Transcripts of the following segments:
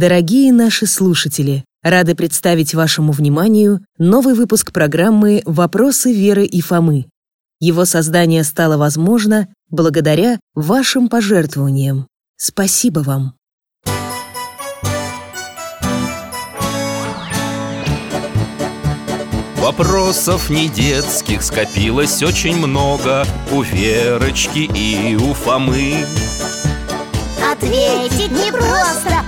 Дорогие наши слушатели, рады представить вашему вниманию новый выпуск программы «Вопросы Веры и Фомы». Его создание стало возможно благодаря вашим пожертвованиям. Спасибо вам! Вопросов не детских скопилось очень много У Верочки и у Фомы Ответить непросто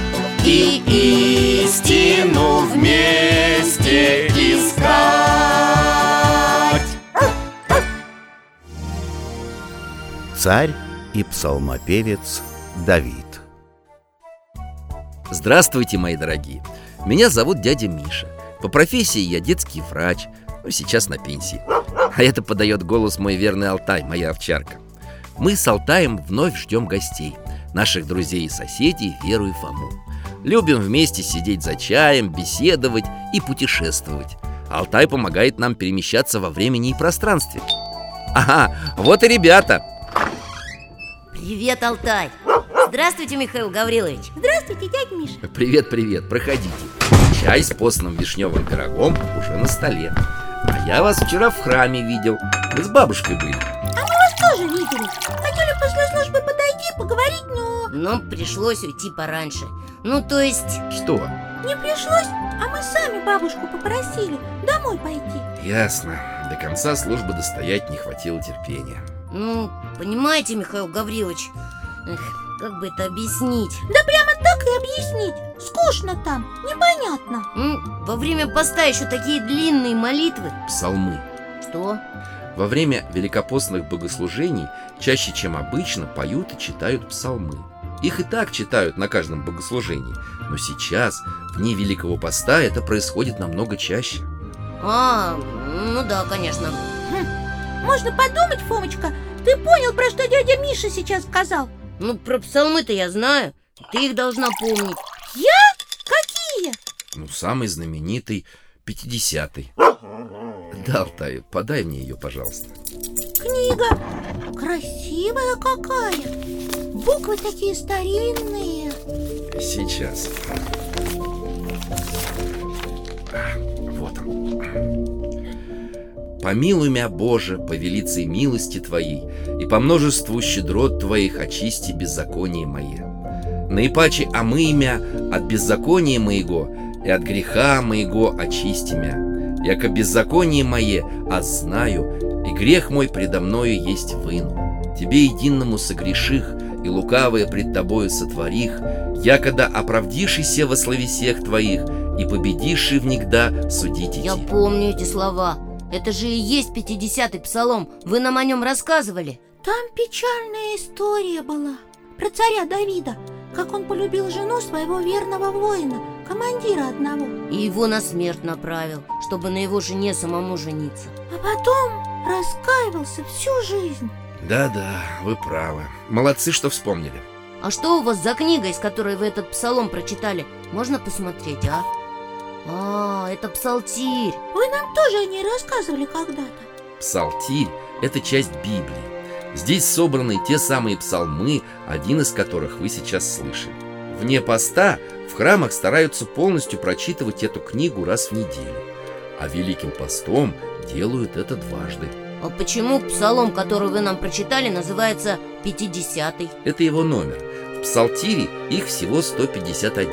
И истину вместе искать Царь и псалмопевец Давид Здравствуйте, мои дорогие! Меня зовут дядя Миша. По профессии я детский врач, ну, сейчас на пенсии. А это подает голос мой верный Алтай, моя овчарка. Мы с Алтаем вновь ждем гостей, наших друзей и соседей Веру и Фому. Любим вместе сидеть за чаем, беседовать и путешествовать. Алтай помогает нам перемещаться во времени и пространстве. Ага, вот и ребята. Привет, Алтай Здравствуйте, Михаил Гаврилович Здравствуйте, дядя Миша Привет, привет, проходите. Чай с постным вишневым пирогом уже на столе. А я вас вчера в храме видел. Вы с бабушкой были. А мы вас тоже видели Хотели после службы подойти, поговорить, но Но пришлось уйти пораньше Ну, то есть... Что? не пришлось А мы сами бабушку попросили домой пойти Ясно. До конца службы достоять не хватило терпения. Ну, понимаете, Михаил Гаврилович эх, Как бы это объяснить? Да прямо так и объяснить Скучно там, непонятно Ну, во время поста еще такие длинные молитвы Псалмы. Что? Во время великопостных богослужений чаще, чем обычно, поют и читают псалмы. Их и так читают на каждом богослужении, но сейчас, в дни Великого Поста, это происходит намного чаще. А, ну да, конечно Можно подумать, Фомочка Ты понял, про что дядя Миша сейчас сказал? Ну, про псалмы-то я знаю Ты их должна помнить Я? Какие? Ну, самый знаменитый – 50-й. Да, Алтай, подай мне ее, пожалуйста. Книга Красивая какая Буквы такие старинные Сейчас. Вот он. Помилуй меня, Боже, по велицей милости Твоей, и по множеству щедрот Твоих очисти беззаконие мое. Наипаче омый мя от беззакония моего, и от греха моего очисти мя. Яко беззаконие мое отзнаю, и грех мой предо мною есть выну. Тебе единому согреших, и лукавое пред тобою сотворих, якода оправдишися во словесех твоих, и победиши внегда судить Я помню эти слова. Это же и есть 50-й псалом. Вы нам о нем рассказывали? Там печальная история была Про царя Давида Как он полюбил жену своего верного воина Командира одного И его на смерть направил Чтобы на его жене самому жениться А потом раскаивался всю жизнь Да-да, вы правы. Молодцы, что вспомнили. А что у вас за книга, из которой вы этот псалом прочитали? Можно посмотреть, а? А, это псалтирь Вы нам тоже о ней рассказывали когда-то Псалтирь – это часть Библии. Здесь собраны те самые псалмы, один из которых вы сейчас слышали. Вне поста храмах стараются полностью прочитывать эту книгу раз в неделю. А Великим постом делают это дважды. А почему псалом, который вы нам прочитали, называется 50-й? Это его номер. В псалтире их всего 151.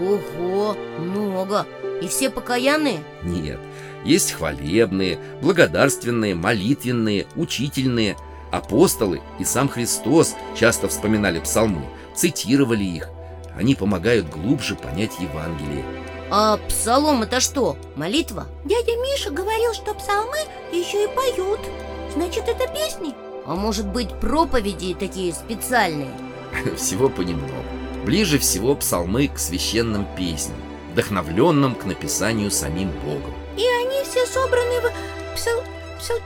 Ого, много И все покаянные? Нет, есть хвалебные, благодарственные, молитвенные, учительные. Апостолы и сам Христос часто вспоминали псалмы, цитировали их. Они помогают глубже понять Евангелие. А псалом это что? Молитва? Дядя Миша говорил, что псалмы еще и поют Значит, это песни? А может быть проповеди такие специальные? Всего понемногу. Ближе всего псалмы к священным песням. вдохновленном к написанию самим Богом. И они все собраны в псал... псалти...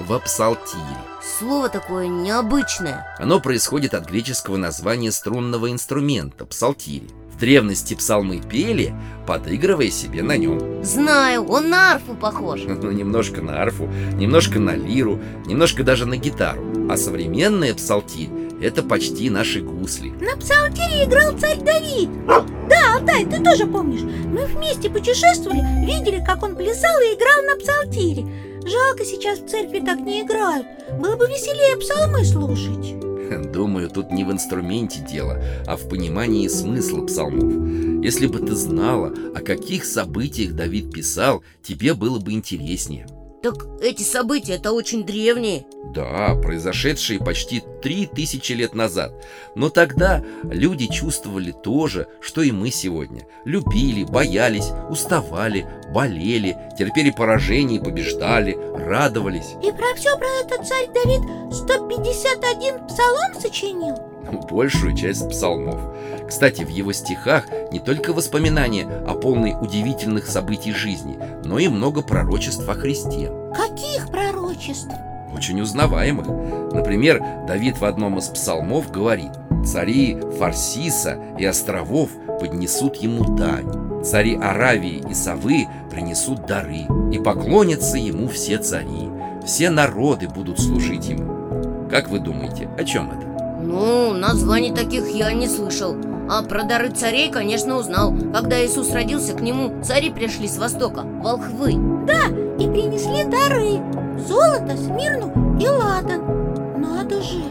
В псалтире. Слово такое необычное Оно происходит от греческого названия струнного инструмента – псалтири. В древности псалмы пели, подыгрывая себе на нем. Знаю, он на арфу похож Ну, немножко на арфу, немножко на лиру, немножко даже на гитару. А современные псалтирь – это почти наши гусли. На псалтире играл царь Давид Да, Алтай, ты тоже помнишь Мы вместе путешествовали, видели, как он плясал и играл на псалтире Жалко, сейчас в церкви так не играют Было бы веселее псалмы слушать Думаю, тут не в инструменте дело, а в понимании смысла псалмов. Если бы ты знала, о каких событиях Давид писал, тебе было бы интереснее. Так эти события это очень древние Да, произошедшие почти три тысячи лет назад. Но тогда люди чувствовали то же, что и мы сегодня. Любили, боялись, уставали, болели, терпели поражение и побеждали, радовались. И про все про этот царь Давид 151 псалом сочинил большую часть псалмов. Кстати, в его стихах не только воспоминания о полной удивительных событий жизни, но и много пророчеств о Христе. Каких пророчеств? Очень узнаваемых. Например, Давид в одном из псалмов говорит «Цари Фарсиса и островов поднесут ему дань, цари Аравии и Совы принесут дары, и поклонятся ему все цари, все народы будут служить ему». Как вы думаете, о чем это? Ну, названий таких я не слышал. А про дары царей, конечно, узнал. Когда Иисус родился, к нему цари пришли с востока Волхвы. Да, и принесли дары. Золото, смирну и ладан. Надо же,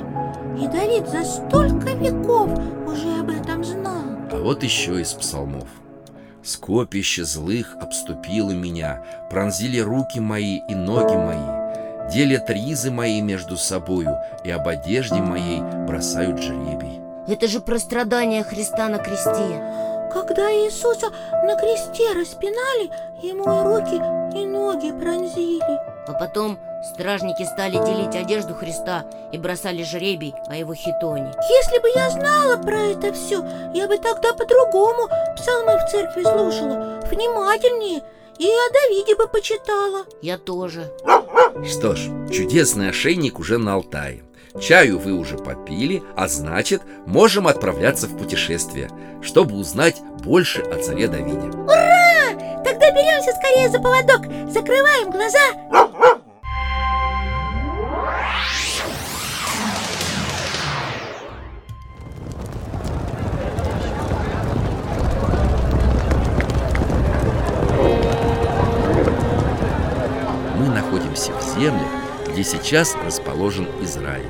и Давид за столько веков уже об этом знал. А вот еще из псалмов. Скопище злых обступило меня Пронзили руки мои и ноги мои Делят ризы мои между собою И об одежде моей бросают жребий Это же про страдания Христа на кресте. Когда Иисуса на кресте распинали Ему и руки, и ноги пронзили. А потом стражники стали делить одежду Христа И бросали жребий о его хитоне. Если бы я знала про это все Я бы тогда по-другому псалмы в церкви слушала Внимательнее и о Давиде бы почитала. Я тоже. Что ж, чудесный ошейник уже на Алтае. Чаю вы уже попили, а значит, можем отправляться в путешествие Чтобы узнать больше о царе Давиде. Ура! Тогда беремся скорее за поводок. Закрываем глаза земле, где сейчас расположен Израиль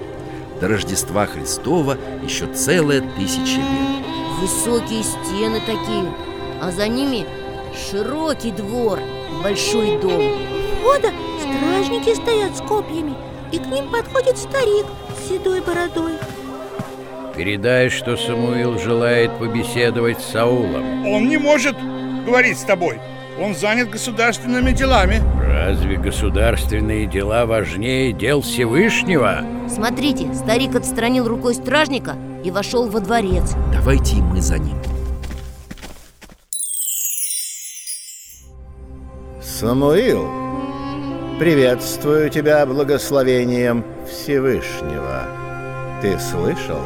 До Рождества Христова еще целая тысяча лет Высокие стены такие А за ними широкий двор Большой дом Входа стражники стоят с копьями И к ним подходит старик с седой бородой Передай, что Самуил желает побеседовать с Саулом. Он не может говорить с тобой. Он занят государственными делами. Разве государственные дела важнее дел Всевышнего? Смотрите, старик отстранил рукой стражника и вошел во дворец Давайте и мы за ним Самуил, приветствую тебя благословением Всевышнего. Ты слышал?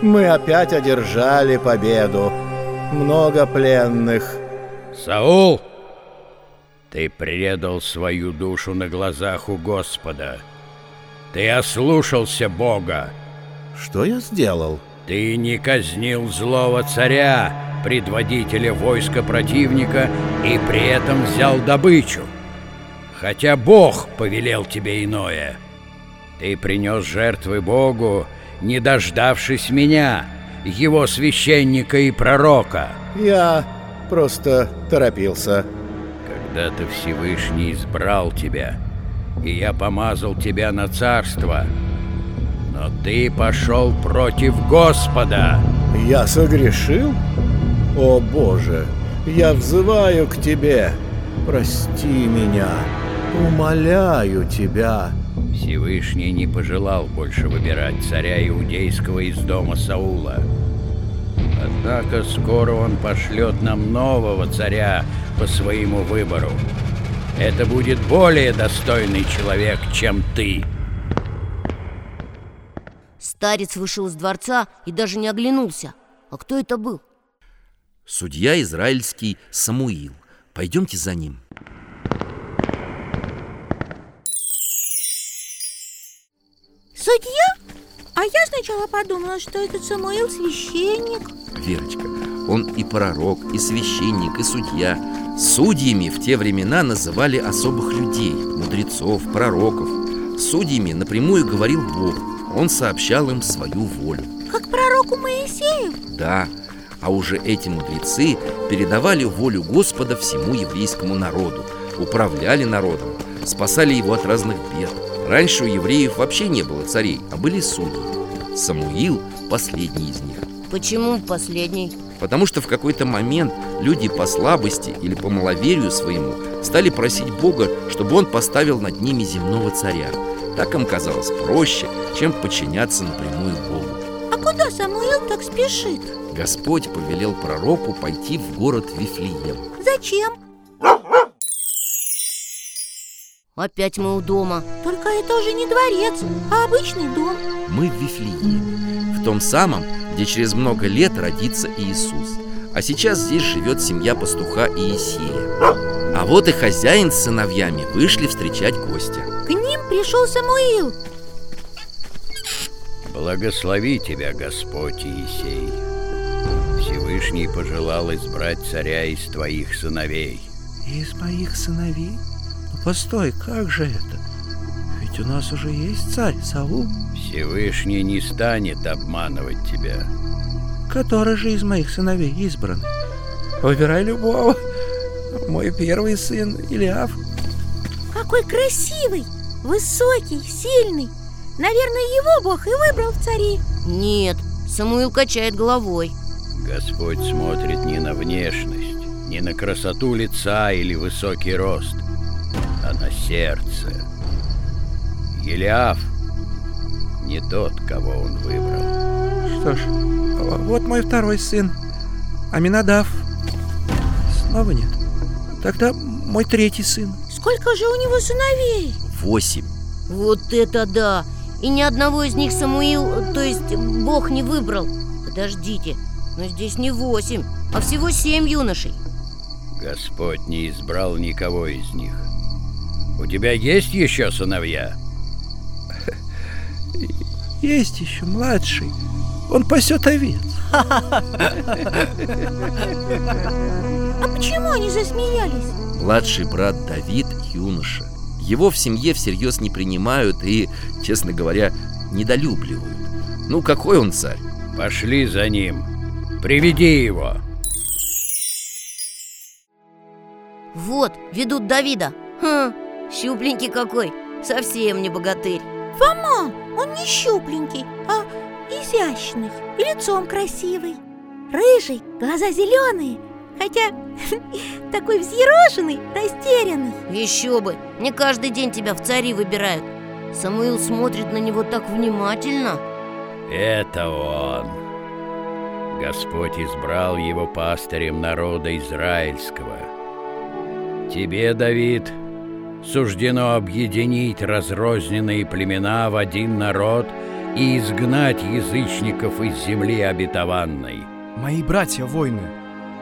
Мы опять одержали победу. Много пленных. Саул, ты предал свою душу на глазах у Господа. Ты ослушался Бога. Что я сделал? Ты не казнил злого царя, предводителя войска противника, и при этом взял добычу. Хотя Бог повелел тебе иное. Ты принес жертвы Богу, не дождавшись меня, его священника и пророка. Я просто торопился. Когда-то Всевышний избрал тебя, и я помазал тебя на царство. Но ты пошел против Господа. Я согрешил? О Боже, я взываю к Тебе. Прости меня. Умоляю Тебя. Всевышний не пожелал больше выбирать царя иудейского из дома Саула. Однако скоро он пошлет нам нового царя по своему выбору. Это будет более достойный человек, чем ты. Старец вышел из дворца и даже не оглянулся. А кто это был? Судья израильский Самуил. Пойдемте за ним. А я сначала подумала, что этот Самуил священник. Верочка, он и пророк, и священник, и судья. Судьями в те времена называли особых людей, мудрецов, пророков. Судьями напрямую говорил Бог. Он сообщал им свою волю. Как пророку Моисею? Да, а уже эти мудрецы передавали волю Господа всему еврейскому народу Управляли народом, спасали его от разных бед Раньше у евреев вообще не было царей, а были судьи Самуил – последний из них Почему последний? Потому что в какой-то момент люди по слабости или по маловерию своему стали просить Бога, чтобы Он поставил над ними земного царя. Так им казалось проще, чем подчиняться напрямую Богу. А куда Самуил так спешит? Господь повелел пророку пойти в город Вифлеем. Зачем? Опять мы у дома Только это уже не дворец, а обычный дом Мы в Вифлееме, в том самом, где через много лет родится Иисус. А сейчас здесь живет семья пастуха Иисея. А вот и хозяин с сыновьями вышли встречать гостя. К ним пришел Самуил Благослови тебя, Господь Иисей. Всевышний пожелал избрать царя из твоих сыновей. Из моих сыновей? Постой, как же это? Ведь у нас уже есть царь, Саул. Всевышний не станет обманывать тебя. Который же из моих сыновей избран? Выбирай любого. Мой первый сын Илиаф. Какой красивый, высокий, сильный Наверное, его Бог и выбрал в цари Нет, Самуил качает головой Господь смотрит не на внешность, не на красоту лица или высокий рост, на сердце. Елиаф не тот, кого он выбрал. Что ж, вот мой второй сын. Аминадав. Снова нет. Тогда мой третий сын. Сколько же у него сыновей? Восемь. Вот это да! И ни одного из них Самуил, то есть Бог не выбрал Подождите, но здесь не восемь, а всего семь юношей Господь не избрал никого из них. У тебя есть еще сыновья? Есть еще младший. Он пасет овец. А почему они засмеялись? Младший брат Давид – юноша. Его в семье всерьез не принимают и, честно говоря, недолюбливают. Ну, какой он царь? Пошли за ним. Приведи его. Вот, ведут Давида Хм, щупленький какой, совсем не богатырь. Фома, он не щупленький, а изящный. И лицом красивый. Рыжий, глаза зеленые. Хотя такой взъерошенный, растерянный. Еще бы, не каждый день тебя в цари выбирают. Самуил смотрит на него так внимательно. Это он. Господь избрал его пастырем народа израильского. Тебе, Давид, суждено объединить разрозненные племена в один народ и изгнать язычников из земли обетованной. Мои братья воины,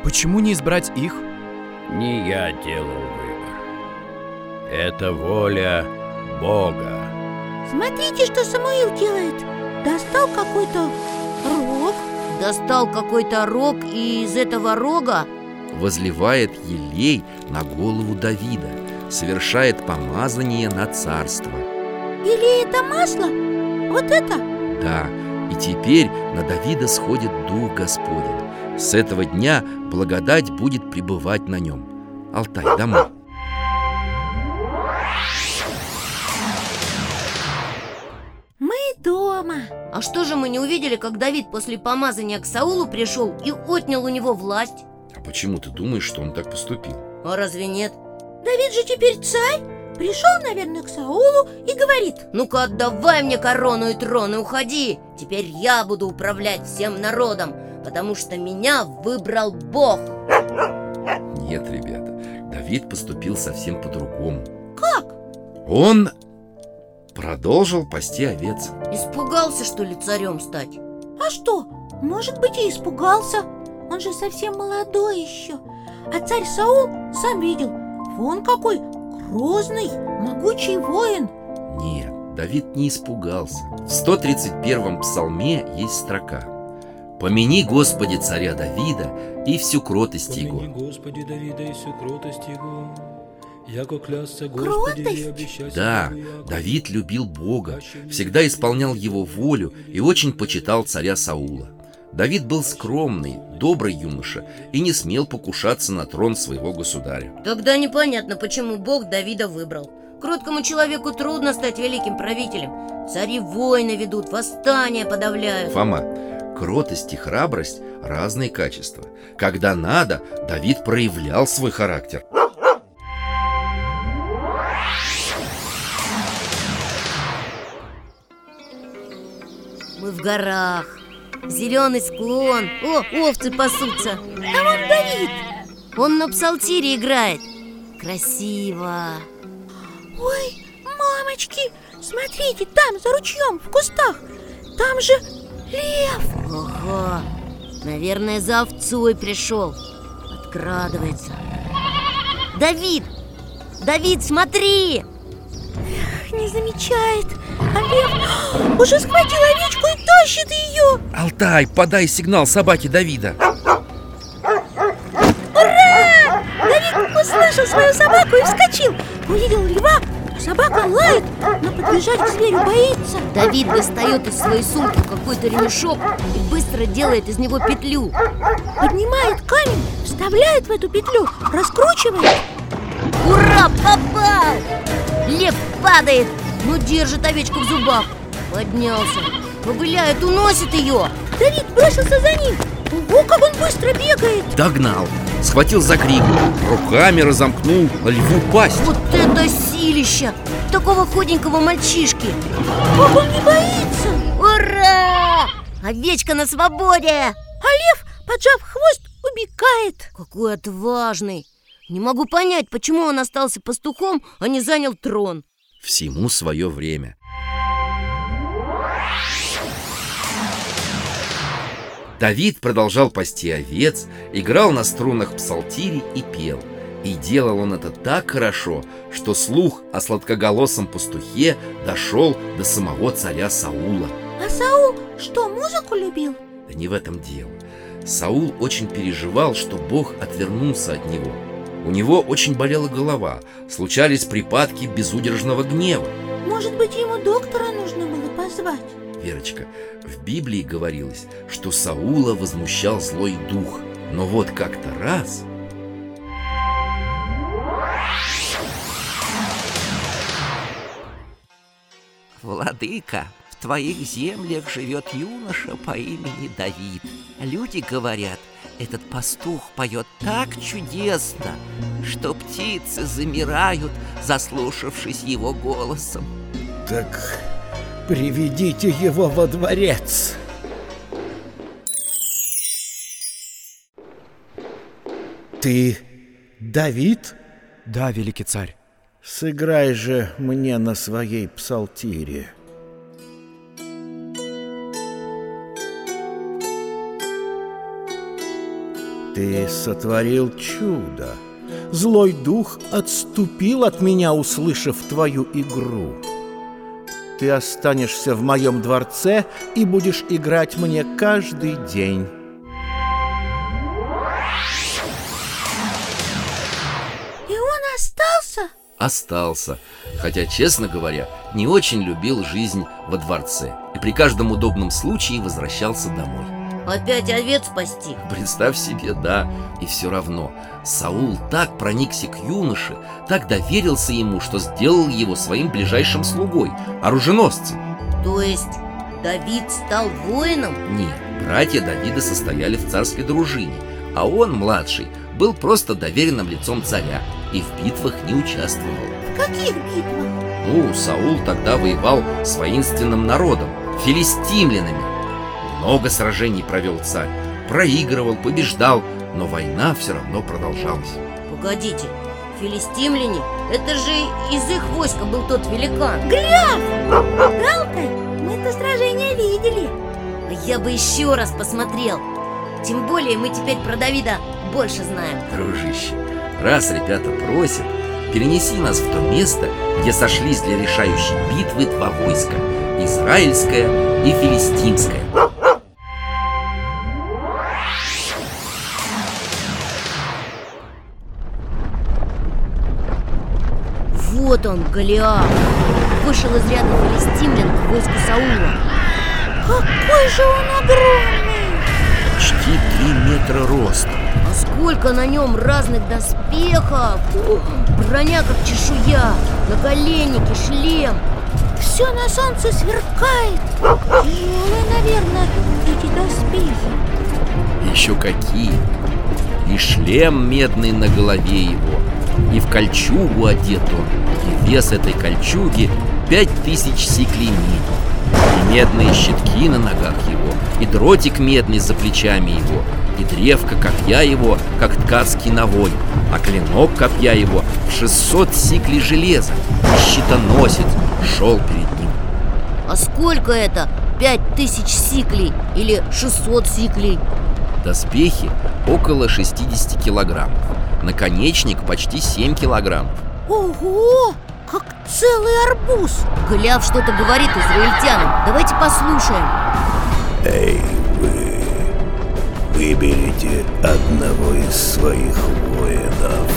почему не избрать их? Не я делал выбор. Это воля Бога. Смотрите, что Самуил делает Достал какой-то рог Достал какой-то рог и из этого рога Возливает елей на голову Давида Совершает помазание на царство Или это масло? Вот это? Да, и теперь на Давида сходит Дух Господень С этого дня благодать будет пребывать на нем Алтай, домой Мы дома А что же мы не увидели, как Давид после помазания к Саулу пришел и отнял у него власть? А почему ты думаешь, что он так поступил? А разве нет? Давид же теперь царь Пришел, наверное, к Саулу и говорит. Ну-ка отдавай мне корону и трон и уходи. Теперь я буду управлять всем народом потому что меня выбрал Бог Нет, ребята, Давид поступил совсем по-другому. Как? Он продолжил пасти овец. Испугался, что ли, царем стать? А что? Может быть и испугался. Он же совсем молодой еще. А царь Саул, сам видел Вон какой грозный, могучий воин Нет, Давид не испугался В 131-м псалме есть строка «Помяни, Господи, царя Давида и всю кротость его». Помяни, Господи, Давида и всю кротость его. Яко клясться, Господи, и Кротость? Да. Давид любил Бога, всегда исполнял его волю и очень почитал царя Саула. Давид был скромный, добрый юноша и не смел покушаться на трон своего государя. Тогда непонятно, почему Бог Давида выбрал Кроткому человеку трудно стать великим правителем Цари войны ведут, восстания подавляют Фома, кротость и храбрость – разные качества. Когда надо, Давид проявлял свой характер. Мы в горах Зеленый склон. О, овцы пасутся. А вон Давид Он на псалтире играет. Красиво. Ой, мамочки, смотрите, там, за ручьем, в кустах Там же лев. Ага Наверное, за овцой пришел Подкрадывается. Давид! Давид, смотри! Не замечает. А лев уже схватил овечку и тащит ее Алтай, подай сигнал собаке Давида. Давид услышал свою собаку и вскочил. Увидел льва, собака лает, но подбежать к зверю боится. Давид достает из своей сумки какой-то ремешок И быстро делает из него петлю. Поднимает камень, вставляет в эту петлю, раскручивает. Ура, попал! Лев падает, но держит овечку в зубах. Поднялся, ковыляет, уносит ее. Давид бросился за ним. Ого, как он быстро бегает. Догнал, схватил за гриву, руками разомкнул льву пасть. Вот это силища! Такого худенького мальчишки! Как он не боится! Ура! Овечка на свободе! А лев, поджав хвост, убегает. Какой отважный! Не могу понять, почему он остался пастухом, а не занял трон Всему свое время. Давид продолжал пасти овец, играл на струнах псалтири и пел. И делал он это так хорошо, что слух о сладкоголосом пастухе дошел до самого царя Саула. А Саул что, музыку любил? Да не в этом дело. Саул очень переживал, что Бог отвернулся от него. У него очень болела голова, случались припадки безудержного гнева. Может быть, ему доктора нужно было позвать? Верочка, в Библии говорилось, что Саула возмущал злой дух. Но вот как-то раз... Владыка, твоих землях живет юноша по имени Давид. Люди говорят, этот пастух поет так чудесно, что птицы замирают, заслушавшись его голосом. Так приведите его во дворец. Ты Давид? Да, великий царь. Сыграй же мне на своей псалтире. Ты сотворил чудо. Злой дух отступил от меня, услышав твою игру. Ты останешься в моем дворце и будешь играть мне каждый день. И он остался? Остался, хотя, честно говоря, не очень любил жизнь во дворце и при каждом удобном случае возвращался домой. Опять овец спасти Представь себе, да, и все равно Саул так проникся к юноше, так доверился ему, что сделал его своим ближайшим слугой, оруженосцем. То есть Давид стал воином? Нет, братья Давида состояли в царской дружине, а он, младший, был просто доверенным лицом царя и в битвах не участвовал. В каких битвах? Ну, Саул тогда воевал с воинственным народом, филистимлянами. Много сражений провел царь. проигрывал, побеждал, но война все равно продолжалась. Погодите, филистимляне? Это же из их войска был тот великан Гляв! Галкой мы это сражение видели Я бы еще раз посмотрел Тем более мы теперь про Давида больше знаем Дружище, раз ребята просят, перенеси нас в то место, где сошлись для решающей битвы два войска Израильское и Филистимское Вот он, Голиаф. Вышел из ряда филистимлян к войску Саула. Какой же он огромный! Почти три метра роста. А сколько на нем разных доспехов! Броня как чешуя Наголенники, шлем. Все на солнце сверкает. Тяжелые, наверное, эти доспехи. Еще какие! И шлем медный на голове его И в кольчугу одет он И вес этой кольчуги пять тысяч сиклей И медные щитки на ногах его И дротик медный за плечами его И древко копья его, как ткацкий навой А клинок копья его в 600 сиклей железа И щитоносец шел перед ним А сколько это? Пять тысяч сиклей или 600 сиклей? Доспехи около 60 килограммов Наконечник почти 7 килограммов. Ого! Как целый арбуз! Голиаф что-то говорит израильтянам. Давайте послушаем. Эй, вы. Выберите одного из своих воинов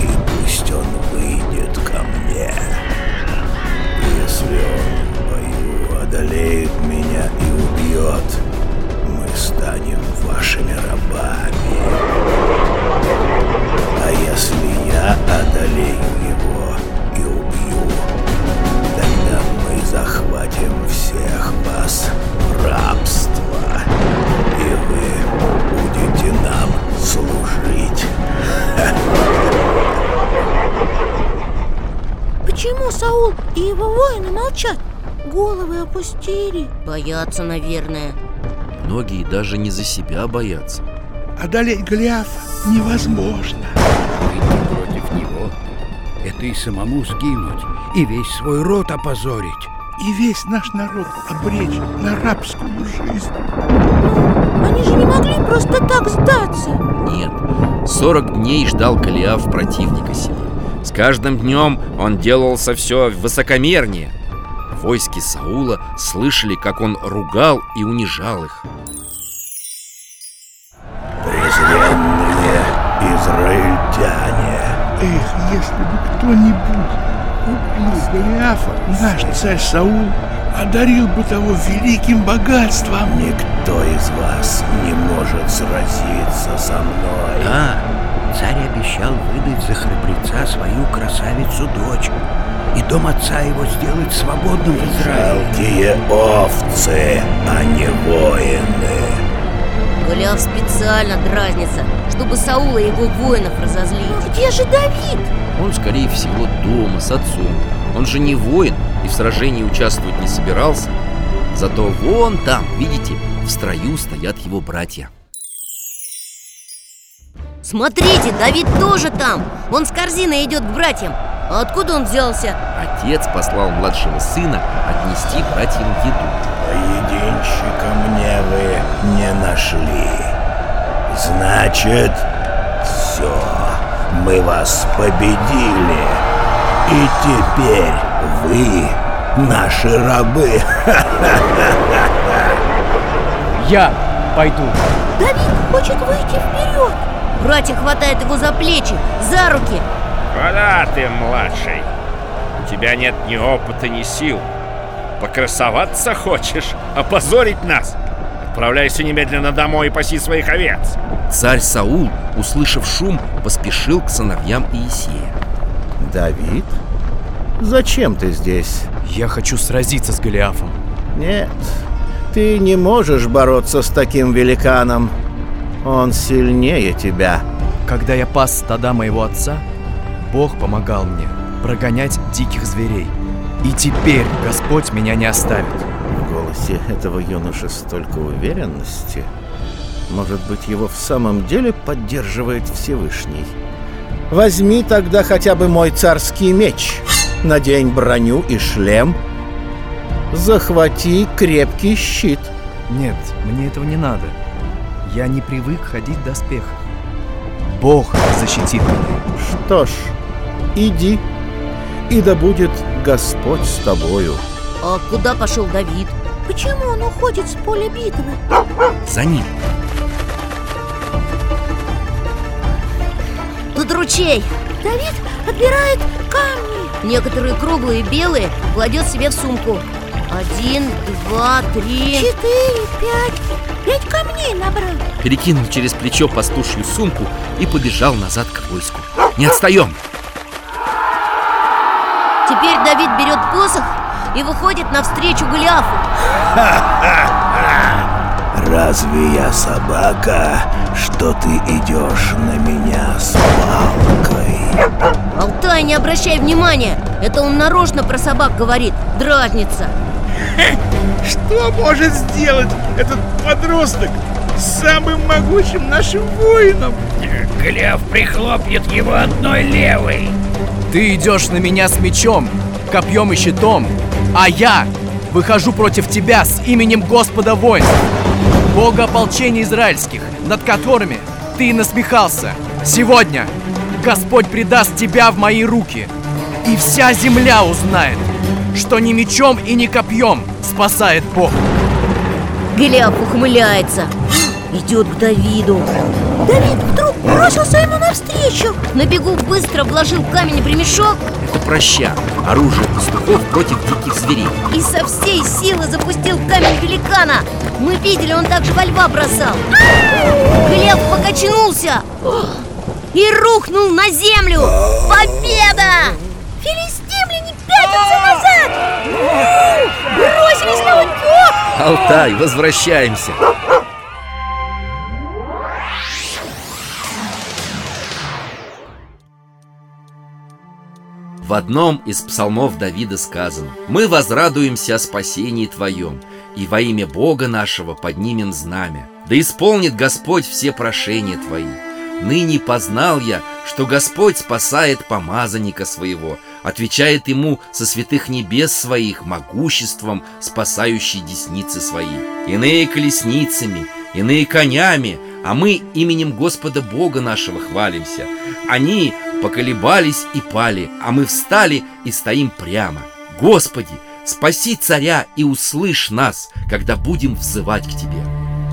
И пусть он выйдет ко мне. Если он в бою одолеет меня и убьет Мы станем вашими рабами А если я одолею его и убью Тогда мы захватим всех вас в рабство И вы будете нам служить. Почему Саул и его воины молчат? Головы опустили. Боятся, наверное. Многие даже не за себя боятся. Одолеть Голиафа невозможно это и самому сгинуть, и весь свой род опозорить. И весь наш народ обречь на рабскую жизнь. Они же не могли просто так сдаться. Нет, 40 дней ждал Голиаф противника себе. С каждым днем он делался все высокомернее. Войски Саула слышали, как он ругал и унижал их если бы кто-нибудь. Убил Голиафа Наш царь Саул одарил бы того великим богатством. Никто из вас не может сразиться со мной. Да, царь обещал выдать за храбреца свою красавицу-дочь и дом отца его сделать свободным в Израиле. Жалкие овцы, а не воины. Голиаф специально дразнится Чтобы Саула и его воинов разозлить Но где же Давид? Он, скорее всего, дома с отцом. Он же не воин и в сражении участвовать не собирался. Зато вон там, видите, в строю стоят его братья. Смотрите, Давид тоже там. Он с корзиной идет к братьям. А откуда он взялся? Отец послал младшего сына отнести братьям еду. Поединщика мне вы не нашли. Значит, все, мы вас победили И теперь вы наши рабы Я пойду Давид хочет выйти вперед Братья хватают его за плечи, за руки Куда ты, младший? У тебя нет ни опыта, ни сил Покрасоваться хочешь? Опозорить нас? Отправляйся немедленно домой и паси своих овец Царь Саул, услышав шум, поспешил к сыновьям Иисея Давид? Зачем ты здесь? Я хочу сразиться с Голиафом Нет, ты не можешь бороться с таким великаном Он сильнее тебя Когда я пас стада моего отца, Бог помогал мне прогонять диких зверей. И теперь Господь меня не оставит. В голосе этого юноши столько уверенности Может быть, его в самом деле поддерживает Всевышний. Возьми тогда хотя бы мой царский меч. Надень броню и шлем. Захвати крепкий щит. Нет, мне этого не надо. Я не привык ходить в доспехах. Бог защитит меня. Что ж, иди, и да будет Господь с тобою. А куда пошел Давид? Почему он уходит с поля битвы? За ним. Тут ручей. Давид отбирает камни. Некоторые круглые, белые, кладет себе в сумку. Один, два, три. Четыре, пять. Пять камней набрал. Перекинул через плечо пастушью сумку и побежал назад к войску. Не отстаем! Теперь Давид берет посох и выходит навстречу Голиафу. Разве я собака, что ты идешь на меня с палкой? Алтай, не обращай внимания. Это он нарочно про собак говорит. Дразнится. Что может сделать этот подросток с самым могучим нашим воином? Голиаф прихлопнет его одной левой. Ты идешь на меня с мечом, копьем и щитом, а я выхожу против тебя с именем Господа воинств, Бога ополчения израильских, над которыми ты насмехался. Сегодня Господь предаст тебя в мои руки, и вся земля узнает, что ни мечом и ни копьем спасает Бог. Голиаф ухмыляется Идет к Давиду Давид вдруг бросился ему навстречу. На бегу быстро вложил камень в ремешок Это проща, оружие пастухов против диких зверей. И со всей силы запустил камень великана Мы видели, он также во льва бросал Голиаф покачнулся И рухнул на землю Победа! Филистимляне пятятся назад. Бросились на утек. Алтай, возвращаемся! В одном из псалмов Давида сказано «Мы возрадуемся о спасении Твоем, и во имя Бога нашего поднимем знамя. Да исполнит Господь все прошения Твои. Ныне познал я, что Господь спасает помазанника своего, отвечает ему со святых небес своих могуществом, спасающей десницы свои. Иные колесницами, иные конями, а мы именем Господа Бога нашего хвалимся. Они поколебались и пали, а мы встали и стоим прямо. Господи, спаси царя и услышь нас, когда будем взывать к Тебе.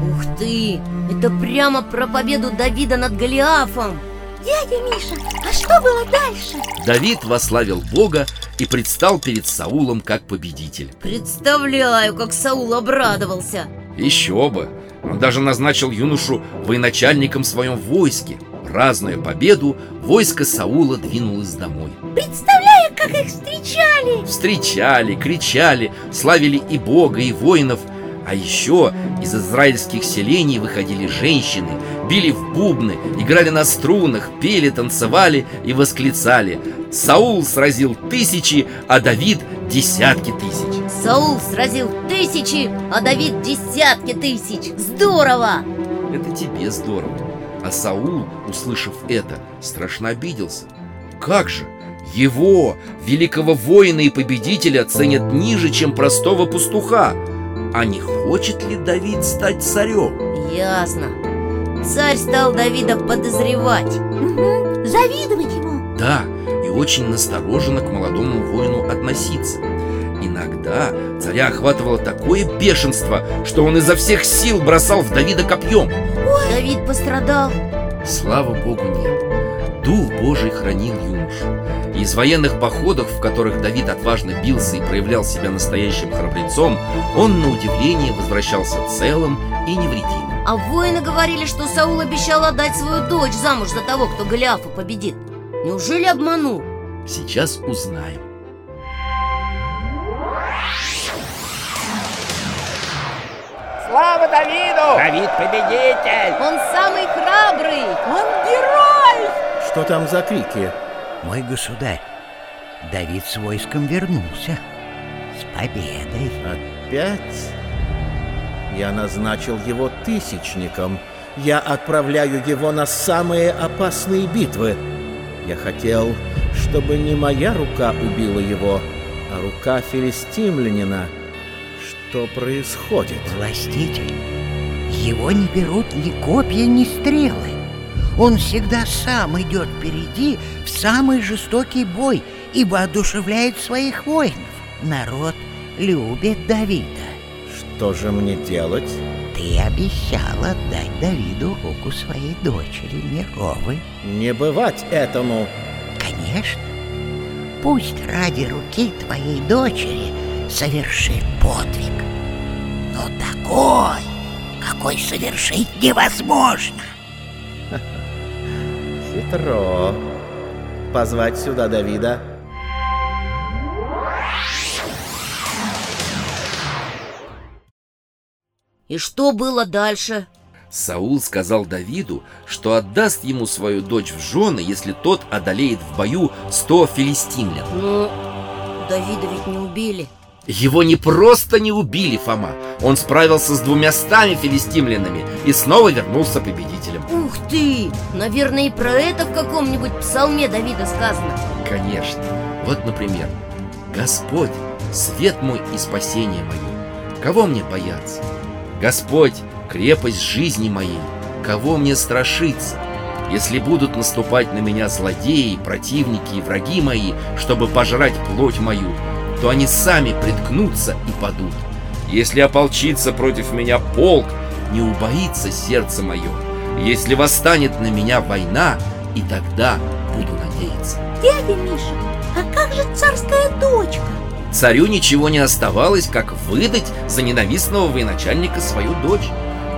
Ух ты! Это прямо про победу Давида над Голиафом Дядя Миша, а что было дальше? Давид вославил Бога и предстал перед Саулом как победитель. Представляю, как Саул обрадовался Еще бы! Он даже назначил юношу военачальником в своем войске. Празднуя победу, войско Саула двинулось домой. Представляю, как их встречали. Встречали, кричали, славили и Бога, и воинов. А еще из израильских селений выходили женщины, били в бубны, играли на струнах, пели, танцевали и восклицали. Саул сразил тысячи, а Давид десятки тысяч. Саул сразил тысячи, а Давид десятки тысяч Здорово! Это тебе здорово. А Саул, услышав это, страшно обиделся. Как же? Его, великого воина и победителя, ценят ниже, чем простого пастуха. А не хочет ли Давид стать царем? Ясно Царь стал Давида подозревать Угу. Завидовать ему. Да, и очень настороженно к молодому воину относиться. Иногда царя охватывало такое бешенство, что он изо всех сил бросал в Давида копьем. Давид пострадал Слава Богу, нет. Дух Божий хранил юношу. Из военных походов, в которых Давид отважно бился и проявлял себя настоящим храбрецом, он, на удивление, возвращался целым и невредимым. А воины говорили, что Саул обещал отдать свою дочь замуж за того, кто Голиафа победит Неужели обманул? Сейчас узнаем. Слава Давиду! Давид победитель! Он самый храбрый Он герой. Что там за крики? Мой государь, Давид с войском вернулся. С победой. Опять? Я назначил его тысячником я отправляю его на самые опасные битвы. Я хотел, чтобы не моя рука убила его, а рука филистимлянина. Что происходит? Властитель, его не берут ни копья, ни стрелы. Он всегда сам идет впереди в самый жестокий бой и воодушевляет своих воинов. Народ любит Давида. Что же мне делать? Ты обещал отдать Давиду руку своей дочери Мировой. Не бывать этому. Конечно. Пусть ради руки твоей дочери совершит подвиг. Но такой, какой совершить невозможно. Хитро. Позвать сюда Давида. И что было дальше? Саул сказал Давиду, что отдаст ему свою дочь в жены, если тот одолеет в бою сто филистимлян. Ну, Давида ведь не убили. Его не просто не убили, Фома. Он справился с двумя стами филистимлянами и снова вернулся победителем. Ух ты! Наверное, и про это в каком-нибудь псалме Давида сказано. Конечно. Вот, например, «Господь, свет мой и спасение мое, кого мне бояться? Господь, крепость жизни моей, кого мне страшиться? Если будут наступать на меня злодеи, противники и враги мои, чтобы пожрать плоть мою, то они сами приткнутся и падут. Если ополчится против меня полк, не убоится сердце мое. Если восстанет на меня война, и тогда буду надеяться. Дядя Миша, а как же царская дочка? Царю ничего не оставалось, как выдать за ненавистного военачальника свою дочь.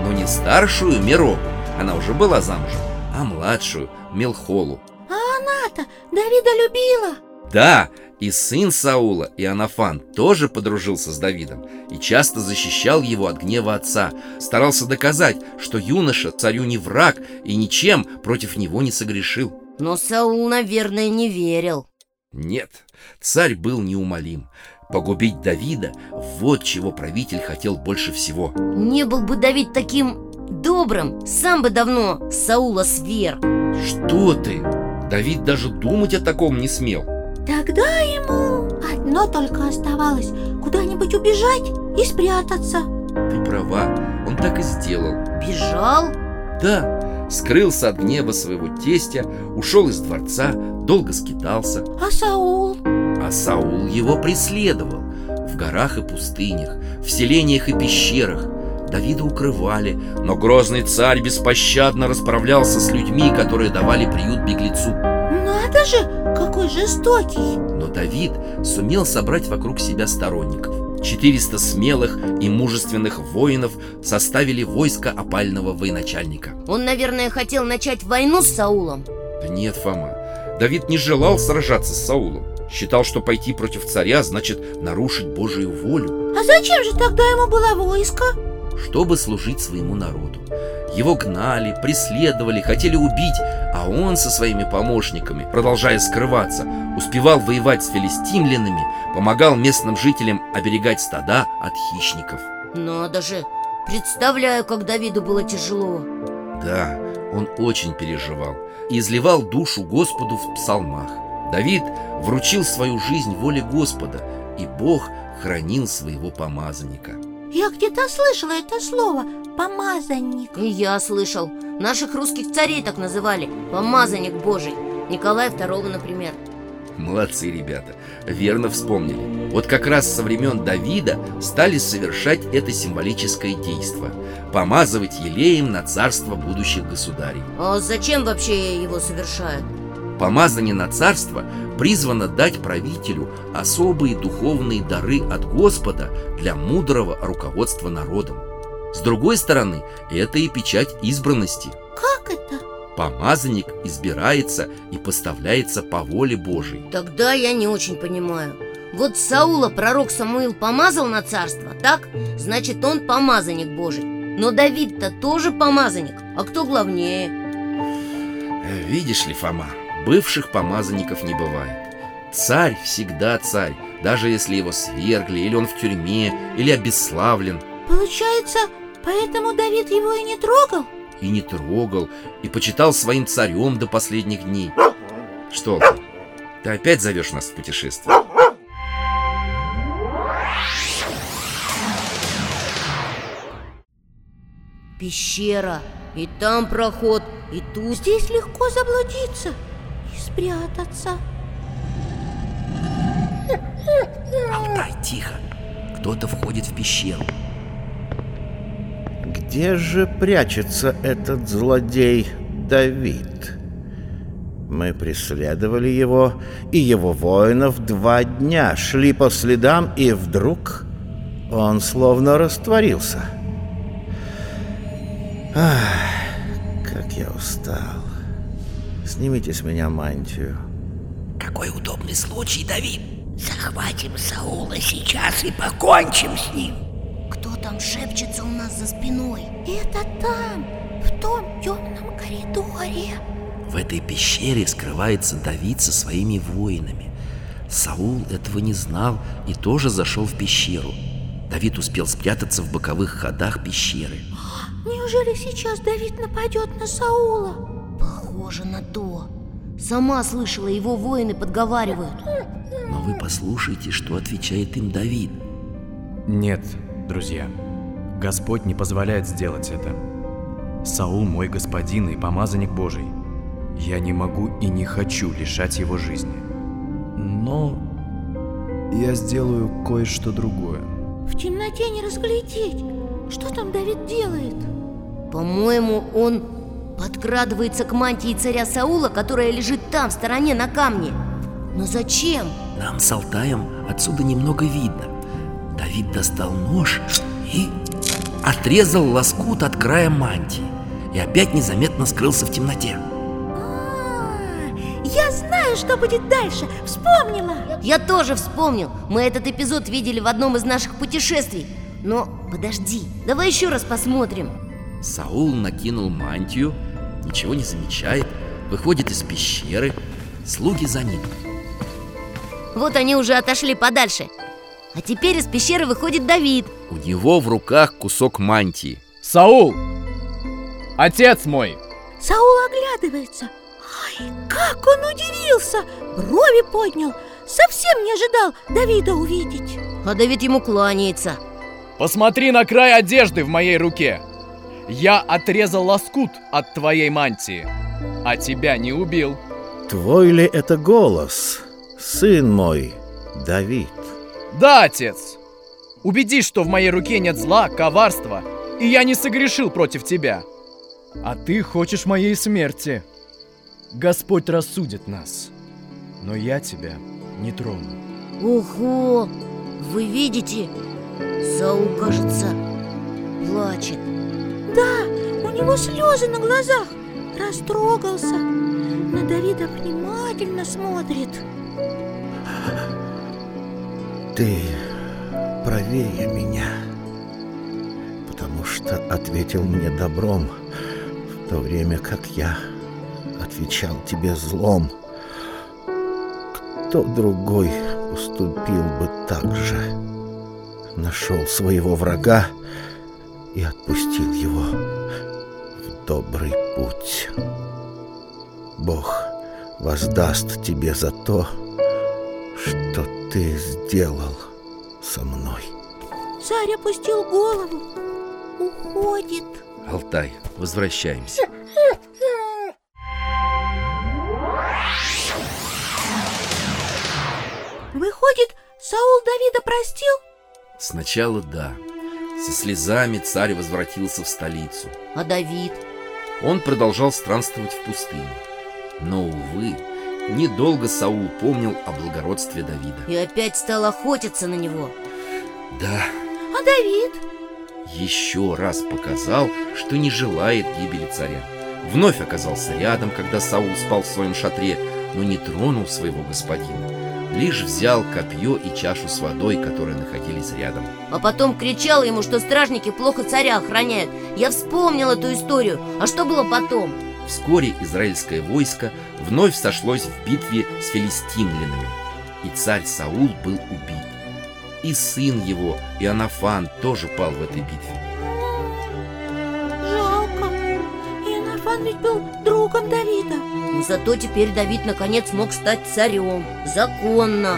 Но не старшую Миро, она уже была замужем, а младшую Мелхолу. А она-то Давида любила. Да, и сын Саула, Иоаннафан, тоже подружился с Давидом и часто защищал его от гнева отца, старался доказать, что юноша царю не враг и ничем против него не согрешил. Но Саул, наверное, не верил. Нет, царь был неумолим. Погубить Давида – вот чего правитель хотел больше всего. Не был бы Давид таким добрым, сам бы давно Саула свер. Что ты? Давид даже думать о таком не смел. Тогда ему одно только оставалось Куда-нибудь убежать и спрятаться Ты права, он так и сделал Бежал? Да, скрылся от гнева своего тестя Ушел из дворца, долго скитался А Саул? А Саул его преследовал В горах и пустынях, в селениях и пещерах Давида укрывали, но грозный царь беспощадно расправлялся с людьми, которые давали приют беглецу. Надо же, какой жестокий! Но Давид сумел собрать вокруг себя сторонников. 400 смелых и мужественных воинов составили войско опального военачальника. Он, наверное, хотел начать войну с Саулом. Да нет, Фома, Давид не желал сражаться с Саулом. Считал, что пойти против царя значит нарушить Божию волю. А зачем же тогда ему было войско? Чтобы служить своему народу. Его гнали, преследовали, хотели убить, а он со своими помощниками, продолжая скрываться, успевал воевать с филистимлянами, помогал местным жителям оберегать стада от хищников. Надо же, представляю, как Давиду было тяжело. Да, он очень переживал и изливал душу Господу в псалмах. Давид вручил свою жизнь воле Господа, и Бог хранил своего помазанника. Я где-то слышала это слово «помазанник». И я слышал. Наших русских царей так называли. Помазанник Божий. Николая II, например. Молодцы, ребята, верно вспомнили. Вот как раз со времен Давида стали совершать это символическое действо Помазывать елеем на царство будущих государей А зачем вообще его совершают? Помазание на царство призвано дать правителю особые духовные дары от Господа для мудрого руководства народом. С другой стороны, это и печать избранности. Как это? Помазанник избирается и поставляется по воле Божией. Тогда я не очень понимаю. Вот Саула пророк Самуил помазал на царство, так? Значит, он помазанник Божий. Но Давид-то тоже помазанник. А кто главнее? Видишь ли, Фома, бывших помазанников не бывает. Царь всегда царь, даже если его свергли, или он в тюрьме, или обесславлен. Получается, поэтому Давид его и не трогал? и не трогал, и почитал своим царем до последних дней. Что, ты опять зовешь нас в путешествие? Пещера. И там проход, и тут. Здесь легко заблудиться спрятаться. Алтай, тихо. Кто-то входит в пещеру. Где же прячется этот злодей Давид? Мы преследовали его и его воинов два дня, шли по следам, и вдруг он словно растворился. Ах, как я устал. Снимите с меня мантию. Какой удобный случай, Давид. Захватим Саула сейчас и покончим с ним. Кто там шепчется у нас за спиной? Это там, в том темном коридоре. В этой пещере скрывается Давид со своими воинами. Саул этого не знал и тоже зашел в пещеру. Давид успел спрятаться в боковых ходах пещеры. Неужели сейчас Давид нападет на Саула? Похоже на то. Сама слышала, его воины подговаривают. Но вы послушайте, что отвечает им Давид. Нет, друзья, Господь не позволяет сделать это. Саул мой господин и помазанник Божий. Я не могу и не хочу лишать его жизни. Но я сделаю кое-что другое. В темноте не разглядеть. Что там Давид делает? По-моему, он подкрадывается к мантии царя Саула, которая лежит там, в стороне, на камне. Но зачем? Нам с Алтаем отсюда немного видно. Давид достал нож и отрезал лоскут от края мантии и опять незаметно скрылся в темноте. А, я знаю, что будет дальше. Вспомнила. Я тоже вспомнил. Мы этот эпизод видели в одном из наших путешествий. Но подожди, давай еще раз посмотрим. Саул накинул мантию, ничего не замечает, выходит из пещеры, слуги за ним. Вот они уже отошли подальше. А теперь из пещеры выходит Давид. У него в руках кусок мантии. Саул! Отец мой! Саул оглядывается. Ай, как он удивился! Брови поднял. Совсем не ожидал Давида увидеть. А Давид ему кланяется. Посмотри на край одежды в моей руке. Я отрезал лоскут от твоей мантии, а тебя не убил. Твой ли это голос, сын мой, Давид? Да, отец. Убедись, что в моей руке нет зла, коварства, и я не согрешил против тебя. А ты хочешь моей смерти. Господь рассудит нас, но я тебя не трону. Ого! Вы видите? Саул, кажется, плачет. Него слезы на глазах. Растрогался. На Давида внимательно смотрит. Ты правее меня, потому что ответил мне добром, в то время как я отвечал тебе злом. Кто другой поступил бы так же? Нашел своего врага и отпустил его добрый путь. Бог воздаст тебе за то, что ты сделал со мной. Царь опустил голову, уходит. Алтай, возвращаемся. Выходит, Саул Давида простил? Сначала да. Со слезами царь возвратился в столицу. А Давид? Он продолжал странствовать в пустыне. Но, увы, недолго Саул помнил о благородстве Давида. И опять стал охотиться на него. Да. А Давид? Еще раз показал, что не желает гибели царя. Вновь оказался рядом, когда Саул спал в своем шатре, но не тронул своего господина. Лишь взял копье и чашу с водой, которые находились рядом. А потом кричал ему, что стражники плохо царя охраняют. Я вспомнил эту историю. А что было потом? Вскоре израильское войско вновь сошлось в битве с филистимлянами, и царь Саул был убит. И сын его, Иоаннафан, тоже пал в этой битве. Жалко. он ведь был другом Давида Но зато теперь Давид наконец мог стать царем. Законно.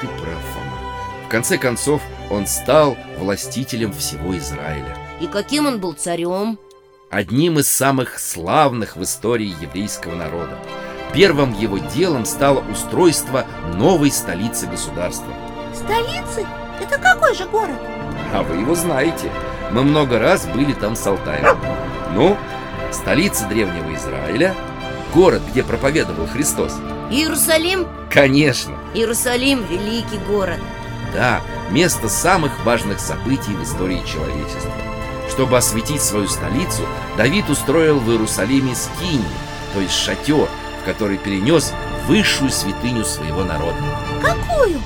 Ты прав, Фома. В конце концов, он стал властителем всего Израиля. И каким он был царем? Одним из самых славных в истории еврейского народа. Первым его делом стало устройство новой столицы государства. Столицы? Это какой же город? А вы его знаете. Мы много раз были там с Алтаем. Ну, столица древнего Израиля Город, где проповедовал Христос? Иерусалим? Конечно. Иерусалим – великий город. Да, место самых важных событий в истории человечества. Чтобы осветить свою столицу, Давид устроил в Иерусалиме скинию, то есть шатер, в который перенес высшую святыню своего народа. Какую?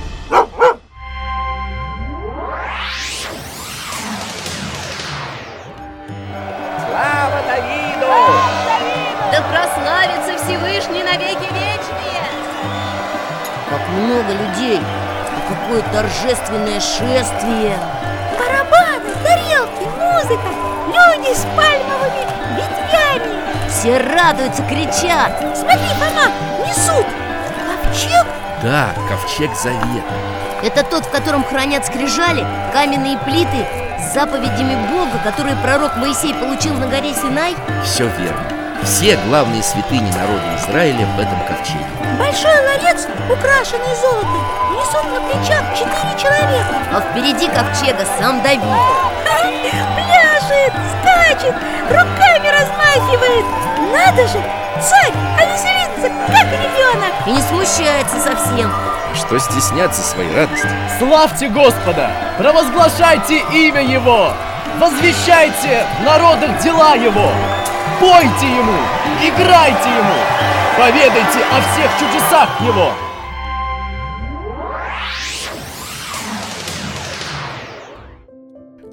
И какое торжественное шествие! Барабаны, тарелки, музыка Люди с пальмовыми ветвями. Все радуются, кричат. Смотри, Фома, несут Ковчег. Да, ковчег завета Это тот, в котором хранят скрижали, каменные плиты с заповедями Бога, которые пророк Моисей получил на горе Синай? Все верно Все главные святыни народа Израиля в этом ковчеге. Большой ларец, украшенный золотом Несут на плечах четыре человека. А впереди ковчега сам Давид. Пляшет, скачет, руками размахивает. Надо же, царь, а веселится, как ребенок. И не смущается совсем. Что стесняться своей радости? Славьте Господа! Провозглашайте имя Его! Возвещайте в народах дела Его! Пойте Ему! Играйте Ему! Поведайте о всех чудесах Его!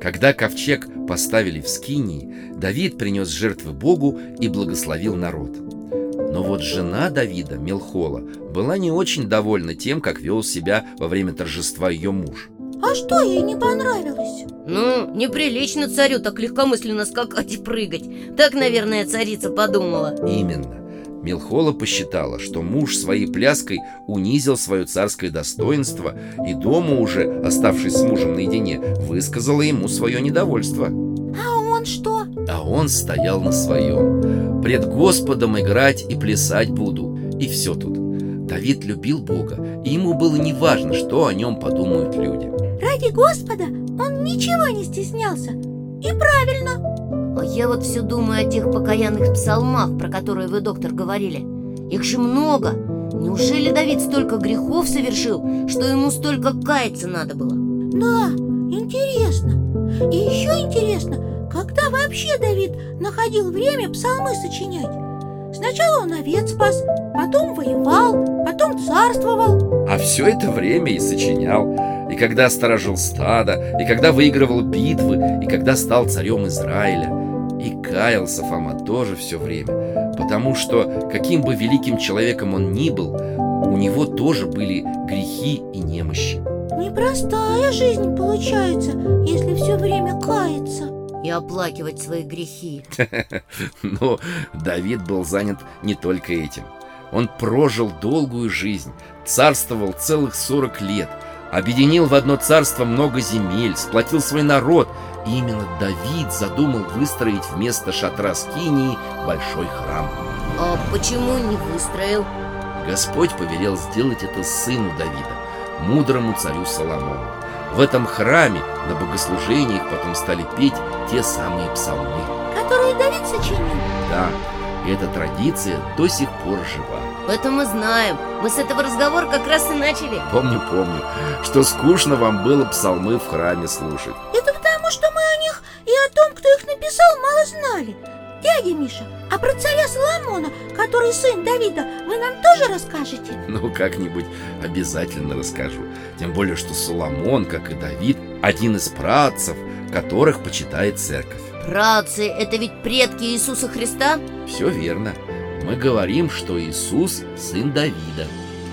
Когда ковчег поставили в Скинии, Давид принес жертвы Богу и благословил народ. Но вот жена Давида, Мелхола, была не очень довольна тем, как вел себя во время торжества ее муж. А что ей не понравилось? Ну, неприлично царю так легкомысленно скакать и прыгать Так, наверное, царица подумала Именно. Мелхола посчитала, что муж своей пляской унизил свое царское достоинство и дома уже, оставшись с мужем наедине, высказала ему свое недовольство. А он что? А он стоял на своем. Пред Господом играть и плясать буду. И все тут. Давид любил Бога, и ему было неважно, что о нем подумают люди. Ради Господа он ничего не стеснялся И правильно А я вот все думаю о тех покаянных псалмах, про которые вы, доктор, говорили Их же много Неужели Давид столько грехов совершил, что ему столько каяться надо было? Да, интересно И еще интересно, когда вообще Давид находил время псалмы сочинять? Сначала он овец спас, потом воевал, потом царствовал А все это время и сочинял. И когда сторожил стадо, и когда выигрывал битвы, и когда стал царем Израиля. И каялся Фома тоже все время, потому что, каким бы великим человеком он ни был, у него тоже были грехи и немощи. Непростая жизнь получается, если все время каяться И оплакивать свои грехи Но Давид был занят не только этим. Он прожил долгую жизнь, царствовал целых 40 лет, объединил в одно царство много земель, сплотил свой народ. И именно Давид задумал выстроить вместо шатра Скинии большой храм. А почему не выстроил? Господь повелел сделать это сыну Давида, мудрому царю Соломону. В этом храме на богослужениях потом стали петь те самые псалмы. Которые Давид сочинил Да, и эта традиция до сих пор жива. Это мы знаем Мы с этого разговора как раз и начали Помню, помню, что скучно вам было псалмы в храме слушать. Это потому, что мы о них и о том, кто их написал, мало знали Дядя Миша, а про царя Соломона, который сын Давида, вы нам тоже расскажете? Ну, как-нибудь обязательно расскажу. Тем более, что Соломон, как и Давид, один из працев, которых почитает церковь. Праотцы – это ведь предки Иисуса Христа? Все верно. Мы говорим, что Иисус – сын Давида.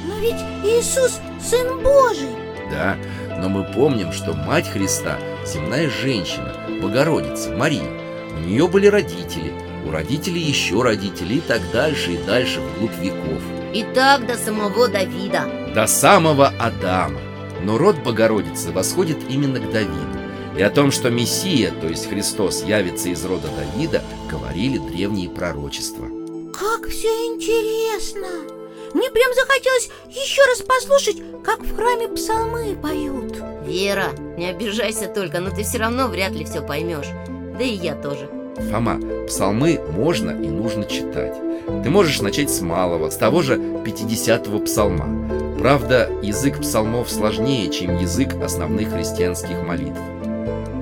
Но ведь Иисус – сын Божий Да, но мы помним, что мать Христа – земная женщина, Богородица, Мария. У нее были родители, у родителей еще родителей и так дальше и дальше вглубь веков. И так до самого Давида. До самого Адама. Но род Богородицы восходит именно к Давиду. И о том, что Мессия, то есть Христос, явится из рода Давида, говорили древние пророчества. Как все интересно! Мне прям захотелось еще раз послушать, как в храме псалмы поют Вера, не обижайся только, но ты все равно вряд ли все поймешь Да и я тоже. Фома, псалмы можно и нужно читать. Ты можешь начать с малого, с того же 50-го псалма. Правда, язык псалмов сложнее, чем язык основных христианских молитв.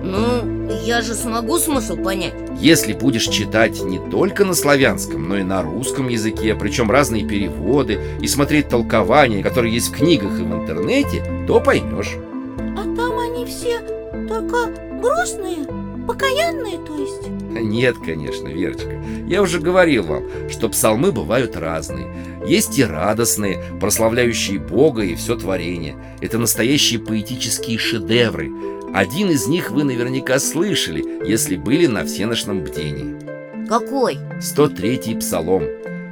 Ну, я же смогу смысл понять. Если будешь читать не только на славянском, но и на русском языке Причем разные переводы И смотреть толкования, которые есть в книгах и в интернете То поймешь. А там они все только грустные, покаянные, то есть? Нет, конечно, Верочка. Я уже говорил вам, что псалмы бывают разные. Есть и радостные, прославляющие Бога и все творение. Это настоящие поэтические шедевры. Один из них вы наверняка слышали, если были на всеношном бдении. Какой? 103-й псалом.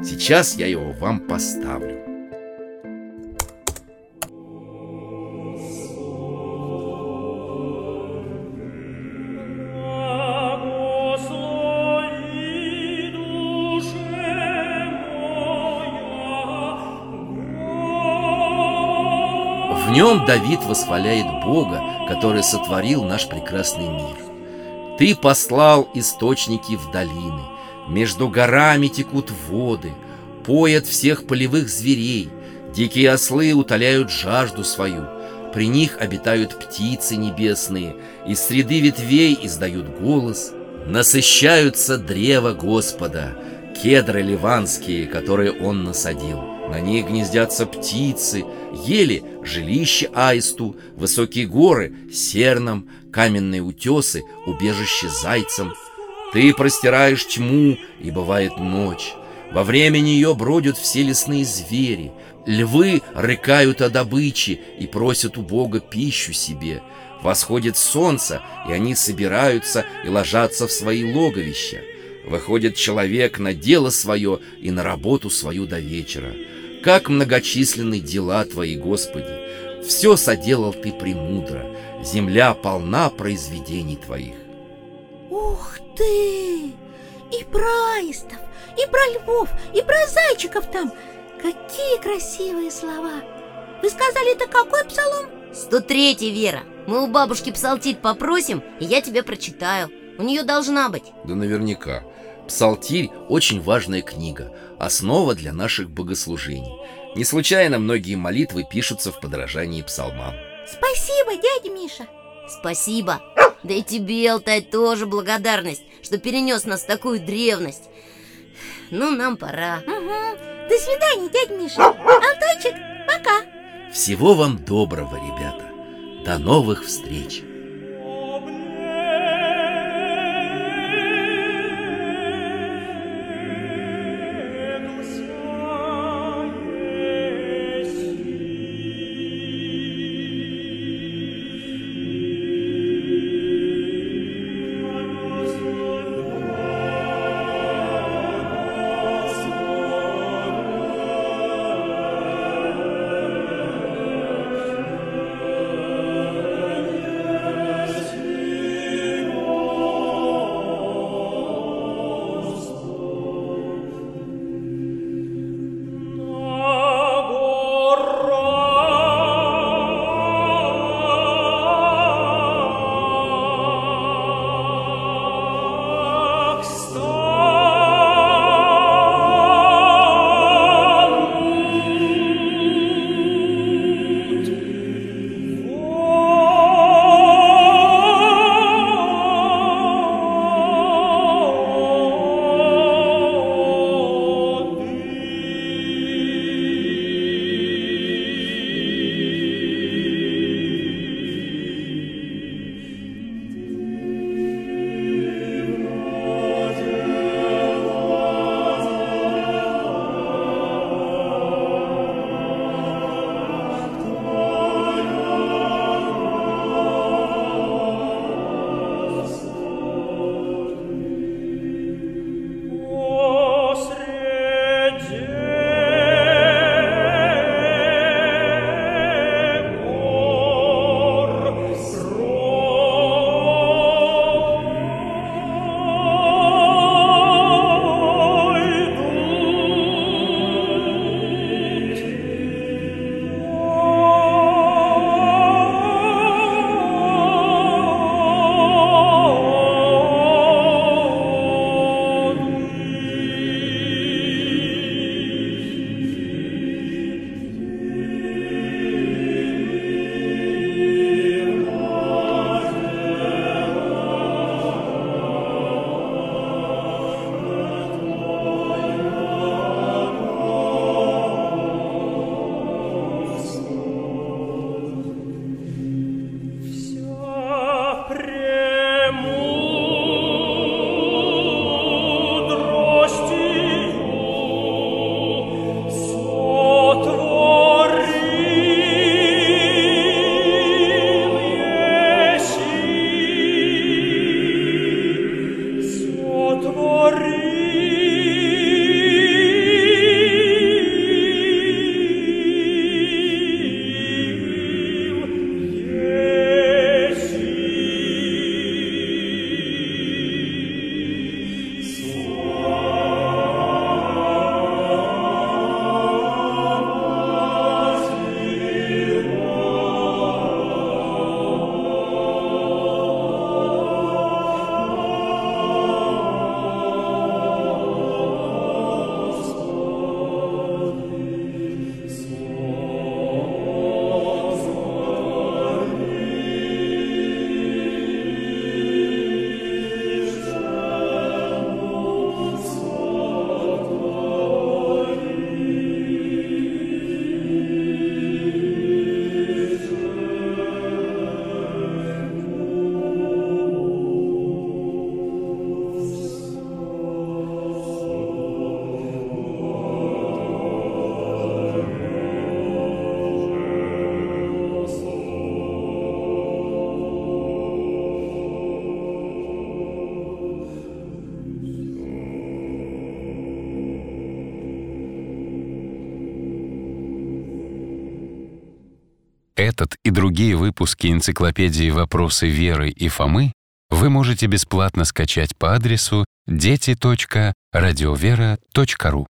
Сейчас я его вам поставлю нем Давид восхваляет Бога, который сотворил наш прекрасный мир. Ты послал источники в долины, между горами текут воды, поят всех полевых зверей, дикие ослы утоляют жажду свою, при них обитают птицы небесные, из среды ветвей издают голос, насыщаются древа Господа, кедры ливанские, которые он насадил. На них гнездятся птицы, ели жилище аисту, высокие горы серном, каменные утесы, убежище зайцам. Ты простираешь тьму, и бывает ночь. Во время нее бродят все лесные звери. Львы рыкают о добыче и просят у Бога пищу себе. Восходит солнце, и они собираются и ложатся в свои логовища. Выходит человек на дело свое и на работу свою до вечера. Как многочисленны дела Твои, Господи! Все соделал Ты премудро, земля полна произведений Твоих. Ух ты! И про аистов, и про львов, и про зайчиков там! Какие красивые слова! Вы сказали, это какой псалом? 103 Вера Мы у бабушки псалтирь попросим, и я тебе прочитаю У нее должна быть Да наверняка Псалтирь – очень важная книга, основа для наших богослужений. Не случайно многие молитвы пишутся в подражании псалмам. Спасибо, дядя Миша. Спасибо. Да и тебе, Алтай, тоже благодарность, что перенес нас в такую древность. Ну, нам пора. Угу. До свидания, дядя Миша. Алтайчик, пока. Всего вам доброго, ребята. До новых встреч. Этот и другие выпуски энциклопедии «Вопросы Веры и Фомы» вы можете бесплатно скачать по адресу дети.радиовера.ру.